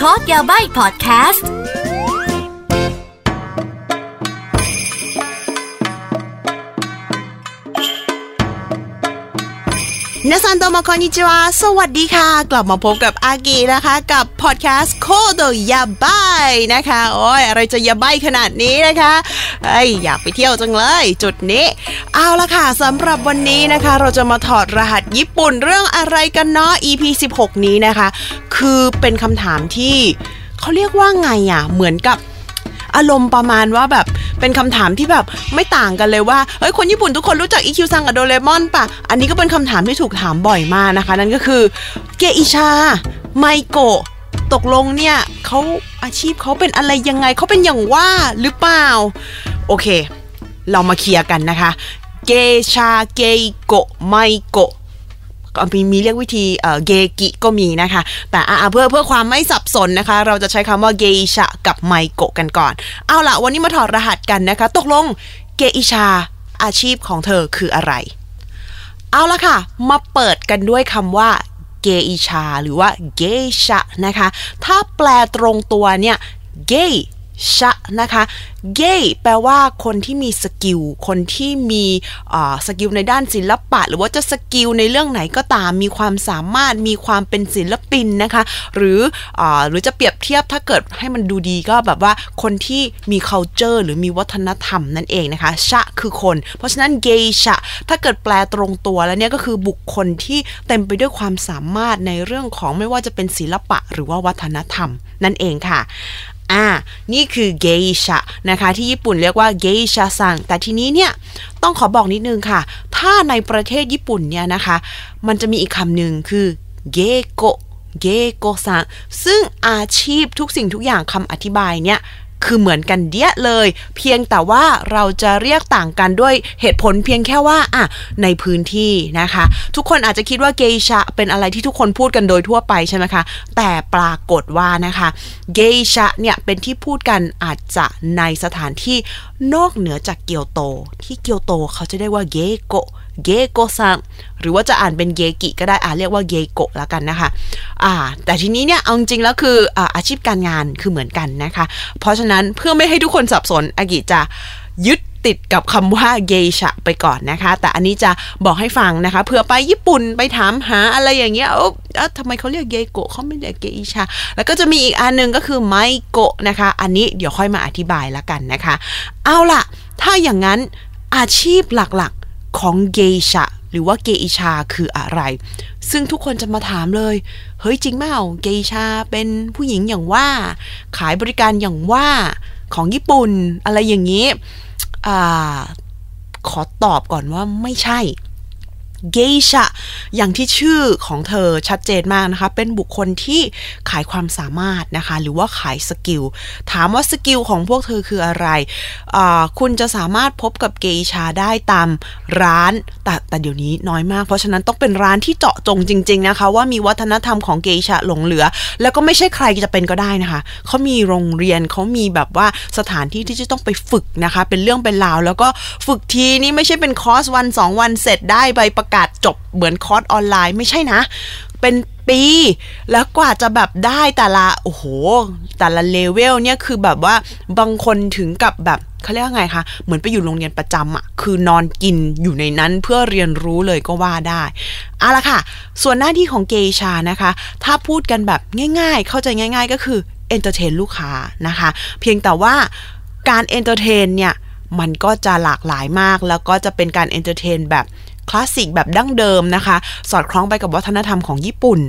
Code Yabai Podcast みなさん どうも こんにちはสวัสดีค่ะ กลับมาพบกับอากีนะคะ กับพอดแคสต์ Code Yabai นะคะ โอ้ยอะไรจะ やばいขนาดนี้นะคะเอ้ยอยากไปเที่ยวจังเลย จุดนี้ เอาละค่ะสำหรับวันนี้นะคะ เราจะมาถอดรหัสญี่ปุ่นเรื่องอะไรกันเนาะ EP 16 นี้นะคะ คือเป็นคำถามที่เขาเรียกว่าไงอะ เหมือนกับอารมณ์ประมาณว่าแบบ เป็นคำถามที่แบบไม่ต่างกันเลยว่าเฮ้ยคนญี่ปุ่นทุกคนรู้จักอีคิวซังกับโดเรมอนปะอันนี้ก็เป็นคำถามที่ถูกถามบ่อยมากนะคะ นั่นก็คือเกอิชา ไมโกะตกลงเนี่ยเขาอาชีพเขาเป็นอะไรยังไงเขาเป็นอย่างว่าหรือเปล่า โอเค เรามาเคลียร์กันนะคะ เกชาเกโกะไมโกะ ก็มีมีเรียกวิธีเกกิก็มีนะคะ แต่เพื่อเพื่อความไม่สับสนนะคะ เราจะใช้คำว่าเกอิชากับไมโกะกันก่อน เอาล่ะวันนี้มาถอดรหัสกันนะคะ ตกลงเกอิชาอาชีพของเธอคืออะไร เอาละค่ะ มาเปิดกันด้วยคำว่าเกอิชา หรือว่าเกชะนะคะ ถ้าแปลตรงตัวเนี่ยเก ชะนะคะเกแปลว่าคนที่มี skill คนที่มี skill ในด้านศิลปะ หรือว่าจะ skill ในเรื่องไหนก็ตาม มีความสามารถ มีความเป็นศิลปินนะคะ หรืออหรือจะเปรียบเทียบถ้าเกิดให้มันดูดีก็แบบว่าคนที่มี culture หรือมีวัฒนธรรมนั่นเองนะคะ 者 คือคน เพราะฉะนั้นเกอิชา ถ้าเกิดแปลตรงตัวแล้วเนี่ยก็คือบุคคลที่เต็มไปด้วยความสามารถในเรื่องของไม่ว่าจะเป็นศิลปะ หรือว่าวัฒนธรรมนั่นเองค่ะ อ่า นี่คือเกชะนะคะ ที่ญี่ปุ่นเรียกว่าเกชะซัง แต่ทีนี้เนี่ย ต้องขอบอกนิดนึงค่ะ ถ้าในประเทศญี่ปุ่นเนี่ยนะคะ มันจะมีอีกคำหนึ่งคือเกโกเกโกซัง ซึ่งอาชีพทุกสิ่งทุกอย่างคำอธิบายเนี่ย คือเหมือนกันเดียเลย เพียงแต่ว่าเราจะเรียกต่างกันด้วยเหตุผลเพียงแค่ว่าอะในพื้นที่นะคะ ทุกคนอาจจะคิดว่าเกชะเป็นอะไรที่ทุกคนพูดกันโดยทั่วไปใช่ไหมคะแต่ปรากฏว่านะคะเกชะเนี่ยเป็นที่พูดกันอาจจะในสถานที่นอกเหนือจากเกียวโต ที่เกียวโตเขาจะได้ว่าเกโกเกโกซังหรือว่าจะอ่านเป็นเกกิก็ได้อ่าเรียกว่าเกโกะแล้วกันนะคะอ่าแต่ทีนี้เนี่ยเอาจริงแล้วคืออ่าอาชีพการงานคือเหมือนกันนะคะ เพราะฉะนั้นเพื่อไม่ให้ทุกคนสับสนอากิจะยึดติดกับคำว่าเกชะไปก่อนนะคะ แต่อันนี้จะบอกให้ฟังนะคะเผื่อไปญี่ปุ่นไปถามหาอะไรอย่างเงี้ยเอ้าเอ้าทำไมเขาเรียกเกโกะเขาไม่เรียกเกอิชาแล้วก็จะมีอีกอันหนึงก็คือไมโกะนะคะ อันนี้เดี๋ยวค่อยมาอธิบายแล้วกันนะคะ เอาล่ะ ถ้าอย่างนั้นอาชีพหลัก ของเกชะหรือว่าเกอิชาคืออะไร ซึ่งทุกคนจะมาถามเลย เฮ้ยจริงเปล่าเกอิชาเป็นผู้หญิงอย่างว่า ขายบริการอย่างว่าของญี่ปุ่นอะไรอย่างนี้อ่าขอตอบก่อนว่าไม่ใช่ เกอิชาอย่างที่ชื่อของเธอชัดเจนมากนะคะ เป็นบุคคลที่ขายความสามารถนะคะ หรือว่าขาย skill ถามว่า skill ของพวกเธอคืออะไร คุณจะสามารถพบกับเกอิชาได้ตามร้าน แต่แต่เดี๋ยวนี้น้อยมาก เพราะฉะนั้นต้องเป็นร้านที่เจาะจงจริง ๆนะคะ ว่ามีวัฒนธรรมของเกอิชาหลงเหลือ แล้วก็ไม่ใช่ใครจะเป็นก็ได้นะคะ เขามีโรงเรียนเขามีแบบว่าสถานที่ที่จะต้องไปฝึกนะคะ เป็นเรื่องเป็นราว แล้วก็ฝึกทีนี่ไม่ใช่เป็นคอร์สวันสองวันเสร็จได้ใบประกาศจบเหมือนคอร์สออนไลน์ไม่ใช่นะ เป็นปีแล้วกว่าจะแบบได้แต่ละโอ้โห แต่ละเลเวลเนี่ยคือแบบว่าบางคนถึงกับแบบเขาเรียกว่าไงคะเหมือนไปอยู่โรงเรียนประจำอะคือนอนกินอยู่ในนั้นเพื่อเรียนรู้เลยก็ว่าได้เอาละค่ะ ส่วนหน้าที่ของเกอิชานะคะ ถ้าพูดกันแบบง่าย ๆ เข้าใจง่าย ๆ ก็คือ entertain ลูกค้านะคะ เพียงแต่ว่าการ entertain เนี่ยมันก็จะหลากหลายมากแล้วก็จะเป็นการ entertain แบบ คลาสสิกแบบดั้งเดิมนะคะ สอดคล้องไปกับวัฒนธรรมของญี่ปุ่น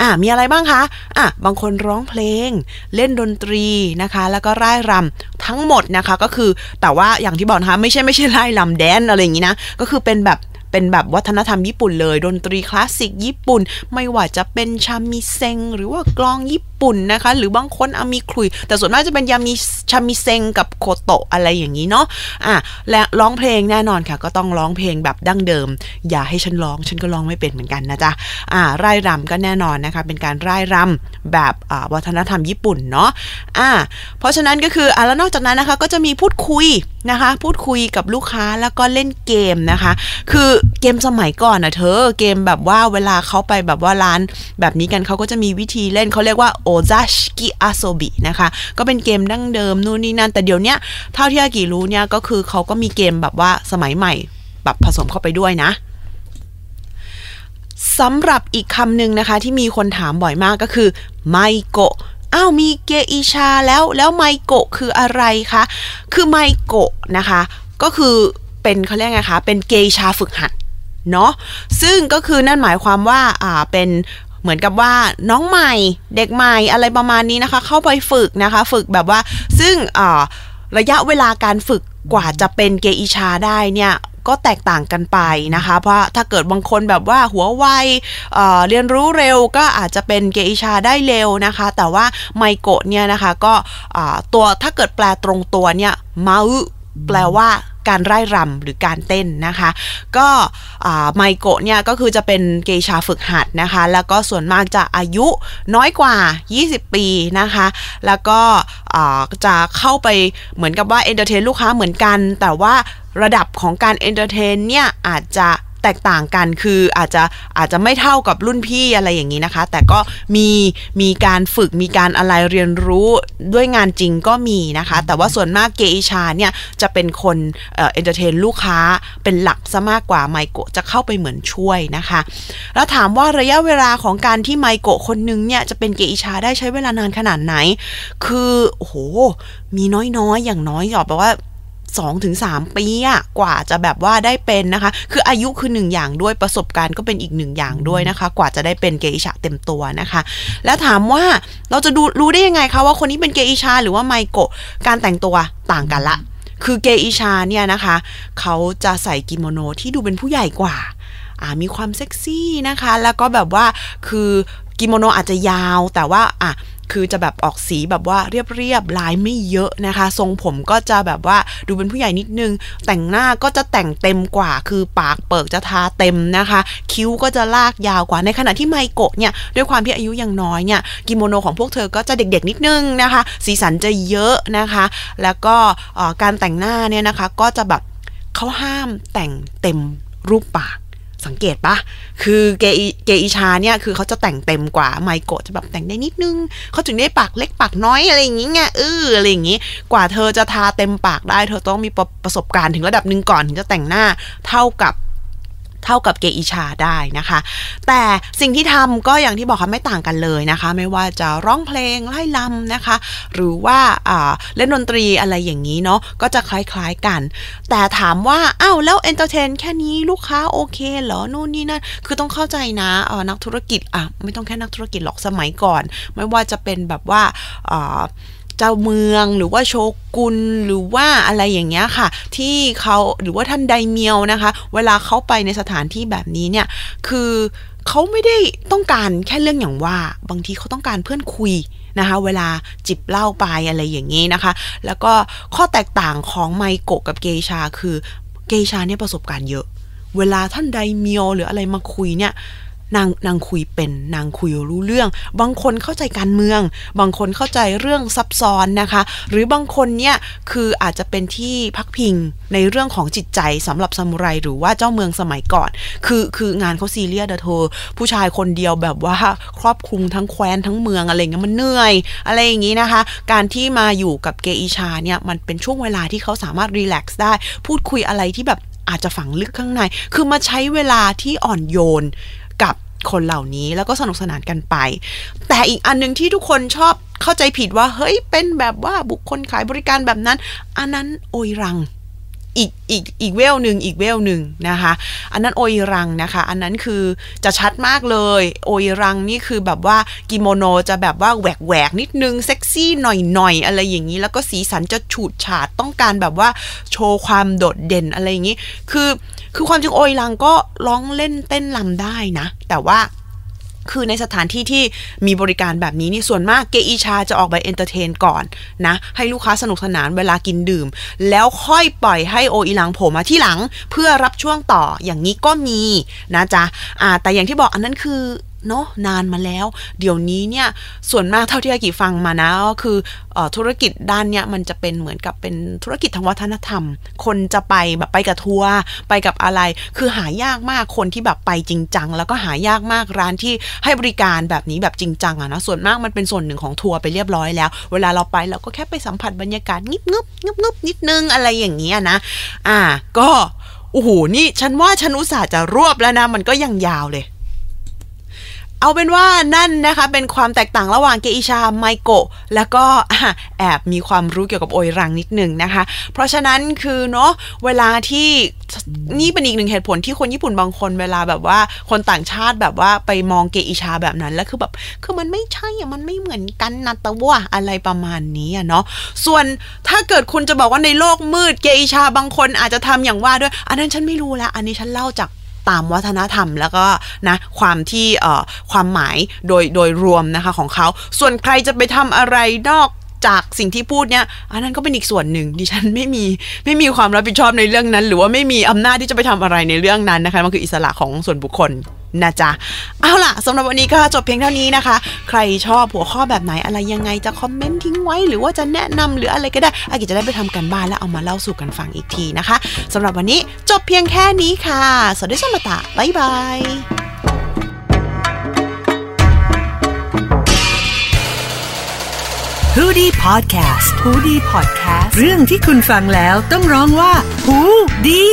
อะมีอะไรบ้างคะ อะ บางคนร้องเพลง เล่นดนตรีนะคะ แล้วก็ร่ายรำทั้งหมดนะคะ ก็คือแต่ว่าอย่างที่บอกนะคะ ไม่ใช่ไม่ใช่ร่ายรำ dance อะไรอย่างนี้นะ ก็คือเป็นแบบ เป็นแบบวัฒนธรรมญี่ปุ่นเลย ดนตรีคลาสสิกญี่ปุ่น ไม่ว่าจะเป็นชามิเซงหรือว่ากลองญี่ปุ่นนะคะ หรือบางคนเอามีคลุย แต่ส่วนมากจะเป็นยามิชามิเซงกับโคโตะอะไรอย่างนี้เนาะอะและร้องเพลงแน่นอนค่ะ ก็ต้องร้องเพลงแบบดั้งเดิม อย่าให้ฉันร้องฉันก็ร้องไม่เป็นเหมือนกันนะจ๊ะอ่าร่ายรำก็แน่นอนนะคะ เป็นการร่ายรำแบบวัฒนธรรมญี่ปุ่นเนาะอ่าเพราะฉะนั้นก็คืออะแล้วนอกจากนั้นนะคะก็จะมีพูดคุยนะคะ พูดคุยกับลูกค้าแล้วก็เล่นเกมนะคะ คือเกมสมัยก่อนนะเธอ เกมแบบว่าเวลาเขาไปแบบว่าร้าน แบบนี้กันเขาก็จะมีวิธีเล่นเขาเรียกว่าโอซาชิกิอาโซบินะคะ ก็เป็นเกมดั้งเดิมนู่นนี่นั่นแต่เดี๋ยวนี้เท่าที่อากิรู้เนี่ยก็คือเขาก็มีเกมแบบว่าสมัยใหม่ แบบผสมเข้าไปด้วยนะสำหรับอีกคำหนึ่งนะคะที่มีคนถามบ่อยมากก็คือไมโกอ้าวมีเกอิชาแล้วแล้วไมโกะคืออะไรคะ คือไมโกะนะคะ ก็คือ เป็นเขาเรียกไงคะ เป็นเกชาฝึกหัดเนาะ ซึ่งก็คือนั่นหมายความว่า อ่า เป็นเหมือนกับว่าน้องใหม่ เด็กใหม่อะไรประมาณนี้นะคะ เข้าไปฝึกนะคะ ฝึกแบบว่า ซึ่งอ่าระยะเวลาการฝึกกว่าจะเป็นเกอิชาได้เนี่ยก็แตกต่างกันไปนะคะ เพราะถ้าเกิดบางคนแบบว่าหัวไวเรียนรู้เร็วก็อาจจะเป็นเกอิชาได้เร็วนะคะ แต่ว่าไมโกะเนี่ยนะคะก็ตัวถ้าเกิดแปลตรงตัวเนี่ยมาอุ แปลว่าการร่ายรำหรือการเต้นนะคะ ก็ไมโกะเนี่ยก็คือจะเป็นเกอิชาฝึกหัดนะคะ แล้วก็ส่วนมากจะอายุน้อยกว่า 20 ปีนะคะ แล้วก็จะเข้าไปเหมือนกับว่า entertain ลูกค้าเหมือนกัน แต่ว่าระดับของการ entertain เนี่ยอาจจะ แตกต่างกันคืออาจจะอาจจะไม่เท่ากับรุ่นพี่อะไรอย่างนี้นะคะ แต่ก็มีมีการฝึกมีการอะไรเรียนรู้ด้วยงานจริงก็มีนะคะ แต่ว่าส่วนมากเกอิชาเนี่ยจะเป็นคน entertain ลูกค้าเป็นหลักซะมากกว่าไมโกะจะเข้าไปเหมือนช่วยนะคะ แล้วถามว่าระยะเวลาของการที่ไมโกะคนนึงเนี่ยจะเป็นเกอิชาได้ใช้เวลานานขนาดไหน คือโอ้โหมีน้อยๆ อย่างน้อยหยอบแปลว่า 2-3ถึงปีอะกว่าจะแบบว่าได้เป็นนะคะ คืออายุคือหนึ่งอย่างด้วยประสบการณ์ก็เป็นอีกหนึ่งอย่างด้วยนะคะ กว่าจะได้เป็นเกอิชาเต็มตัวนะคะ แล้วถามว่าเราจะดูรู้ได้ยังไงคะว่าคนนี้เป็นเกอิชาหรือว่าไมโกะการแต่งตัวต่างกันละ คือเกอิชาเนี่ยนะคะเขาจะใส่กิโมโนที่ดูเป็นผู้ใหญ่กว่ามีความเซ็กซี่นะคะ แล้วก็แบบว่าคือ กิโมโนอาจจะยาวแต่ว่าอะคือจะแบบออกสีแบบว่าเรียบๆลายไม่เยอะนะคะ ทรงผมก็จะแบบว่าดูเป็นผู้ใหญ่นิดนึง แต่งหน้าก็จะแต่งเต็มกว่า คือปากเปิกจะทาเต็มนะคะ คิ้วก็จะลากยาวกว่า ในขณะที่ไมโกะเนี่ย ด้วยความที่อายุยังน้อยเนี่ย กิโมโนของพวกเธอก็จะเด็กๆนิดนึงนะคะ สีสันจะเยอะนะคะ แล้วก็การแต่งหน้าเนี่ยนะคะ ก็จะแบบเขาห้ามแต่งเต็มรูปปาก สังเกตปะ คือเกอเกอิชาเนี่ย คือเขาจะแต่งเต็มกว่า ไมโกะจะแบบแต่งได้นิดนึง เขาถึงได้ปากเล็กปากน้อยอะไรอย่างงี้ไงเอออะไรอย่างงี้ กว่าเธอจะทาเต็มปากได้ เธอต้องมีประสบการณ์ถึงระดับหนึ่งก่อนถึงจะแต่งหน้า เท่ากับ เท่ากับเกอิชาได้นะคะ แต่สิ่งที่ทำก็อย่างที่บอกค่ะไม่ต่างกันเลยนะคะ ไม่ว่าจะร้องเพลงร่ายรำนะคะ หรือว่าเล่นดนตรีอะไรอย่างนี้เนาะก็จะคล้ายๆกัน แต่ถามว่าอ้าวแล้ว entertain แค่นี้ลูกค้าโอเคเหรอนู่นนี่นั่นคือต้องเข้าใจนะนักธุรกิจอะไม่ต้องแค่นักธุรกิจหรอกสมัยก่อน ไม่ว่าจะเป็นแบบว่า เจ้าเมืองหรือว่าโชกุนหรือว่าอะไรอย่างเงี้ยค่ะ ที่เขาหรือว่าท่านไดเมียวนะคะ เวลาเขาไปในสถานที่แบบนี้เนี่ยคือเขาไม่ได้ต้องการแค่เรื่องอย่างว่า บางทีเขาต้องการเพื่อนคุยนะคะเวลาจิบเหล้าไปอะไรอย่างงี้นะคะ แล้วก็ข้อแตกต่างของไมโกะกับเกชาคือเกชาเนี่ยประสบการณ์เยอะ เวลาท่านไดเมียวหรืออะไรมาคุยเนี่ย นางนางคุยเป็นนางคุยรู้เรื่อง บางคนเข้าใจการเมือง บางคนเข้าใจเรื่องซับซ้อนนะคะ หรือบางคนเนี่ยคืออาจจะเป็นที่พักพิงในเรื่องของจิตใจสำหรับซามูไรหรือว่าเจ้าเมืองสมัยก่อน คือคืองานเขาซีเรียสอะเธอ ผู้ชายคนเดียวแบบว่าครอบคลุมทั้งแคว้นทั้งเมืองอะไรเงี้ยมันเหนื่อย อะไรอย่างงี้นะคะ การที่มาอยู่กับเกอิชาเนี่ยมันเป็นช่วงเวลาที่เขาสามารถรีแลกซ์ได้ พูดคุยอะไรที่แบบอาจจะฝังลึกข้างใน คือมาใช้เวลาที่อ่อนโยนกับ คนเหล่านี้แล้วก็สนุกสนานกันไป แต่อีกอันนึงที่ทุกคนชอบเข้าใจผิดว่า เฮ้ยเป็นแบบว่าบุคคลขายบริการแบบนั้น อันนั้นโอยรังอีกอีกอีกเวลหนึ่งอีกเวลหนึ่งนะคะ อันนั้นโอยรังนะคะ อันนั้นคือจะชัดมากเลย โอยรังนี่คือแบบว่ากิโมโนจะแบบว่าแหวกแหวกนิดนึงเซ็กซี่หน่อยหน่อยอะไรอย่างนี้ แล้วก็สีสันจะฉูดฉาดต้องการแบบว่าโชว์ความโดดเด่นอะไรอย่างนี้ คือ คือความจริงโออิรังก็ร้องเล่นเต้นรำได้นะ แต่ว่าคือในสถานที่ที่มีบริการแบบนี้นี่ส่วนมากเกอิชาจะออกไป entertain ก่อนนะ ให้ลูกค้าสนุกสนานเวลากินดื่ม แล้วค่อยปล่อยให้โออิรังโผล่มาทีหลัง เพื่อรับช่วงต่ออย่างนี้ก็มีนะจ๊ะอ่าแต่อย่างที่บอกอันนั้นคือ เนาะนานมาแล้ว เดี๋ยวนี้เนี่ยส่วนมากเท่าที่อากิฟังมานะก็คืออธุรกิจด้านเนี้ยมันจะเป็นเหมือนกับเป็นธุรกิจทางวัฒนธรรม คนจะไปแบบไปกับทัวร์ไปกับอะไร คือหายากมากคนที่แบบไปจริงจังแล้วก็หายากมากร้านที่ให้บริการแบบนี้แบบจริงจังอะนะส่วนมากมันเป็นส่วนหนึ่งของทัวร์ไปเรียบร้อยแล้ว เวลาเราไปเราก็แค่ไปสัมผัสบรรยากาศงิบงึบงึบงึบนิดนึงอะไรอย่างเงี้ยนะ อ่า ก็โอ้โหนี่ฉันว่าฉันอุตส่าห์จะรวบแล้วนะ มันก็ยังยาวเลย เอาเป็นว่านั่นนะคะ เป็นความแตกต่างระหว่างเกอิชาไมโกะแล้วก็แอบมีความรู้เกี่ยวกับโอยรังนิดหนึ่งนะคะ เพราะฉะนั้นคือเนาะเวลาที่นี่เป็นอีกหนึ่งเหตุผลที่คนญี่ปุ่นบางคนเวลาแบบว่าคนต่างชาติแบบว่าไปมองเกอิชาแบบนั้นแล้วคือแบบคือมันไม่ใช่อะมันไม่เหมือนกันนะตะว่าอะไรประมาณนี้อะเนาะส่วนถ้าเกิดคุณจะบอกว่าในโลกมืดเกอิชาบางคนอาจจะทำอย่างว่าด้วย อันนั้นฉันไม่รู้ล้วอันนี้ฉันเล่าจาก ตามวัฒนธรรม แล้วก็นะความที่ความหมายโดยโดยรวมนะคะของเขา ส่วนใครจะไปทำอะไรนอกจากสิ่งที่พูดเนี่ยอันนั้นก็เป็นอีกส่วนหนึ่งดิฉันไม่มีไม่มีความรับผิดชอบในเรื่องนั้น หรือว่าไม่มีอำนาจที่จะไปทำอะไรในเรื่องนั้นนะคะมันคืออิสระของส่วนบุคคล นะจ๊ะ เอาล่ะสำหรับวันนี้ก็จบเพียงเท่านี้นะคะ ใครชอบหัวข้อแบบไหนอะไรยังไงจะคอมเมนต์ทิ้งไว้ หรือว่าจะแนะนำหรืออะไรก็ได้อากิจะได้ไปทำกันบ้านแล้วเอามาเล่าสู่กันฟังอีกทีนะคะสำหรับวันนี้จบเพียงแค่นี้ค่ะ สวัสดีสมตะบ๊ายบายฮูดี้พอดแคสต์ฮูดี้พอดแคสต์เรื่องที่คุณฟังแล้วต้องร้องว่าฮูดี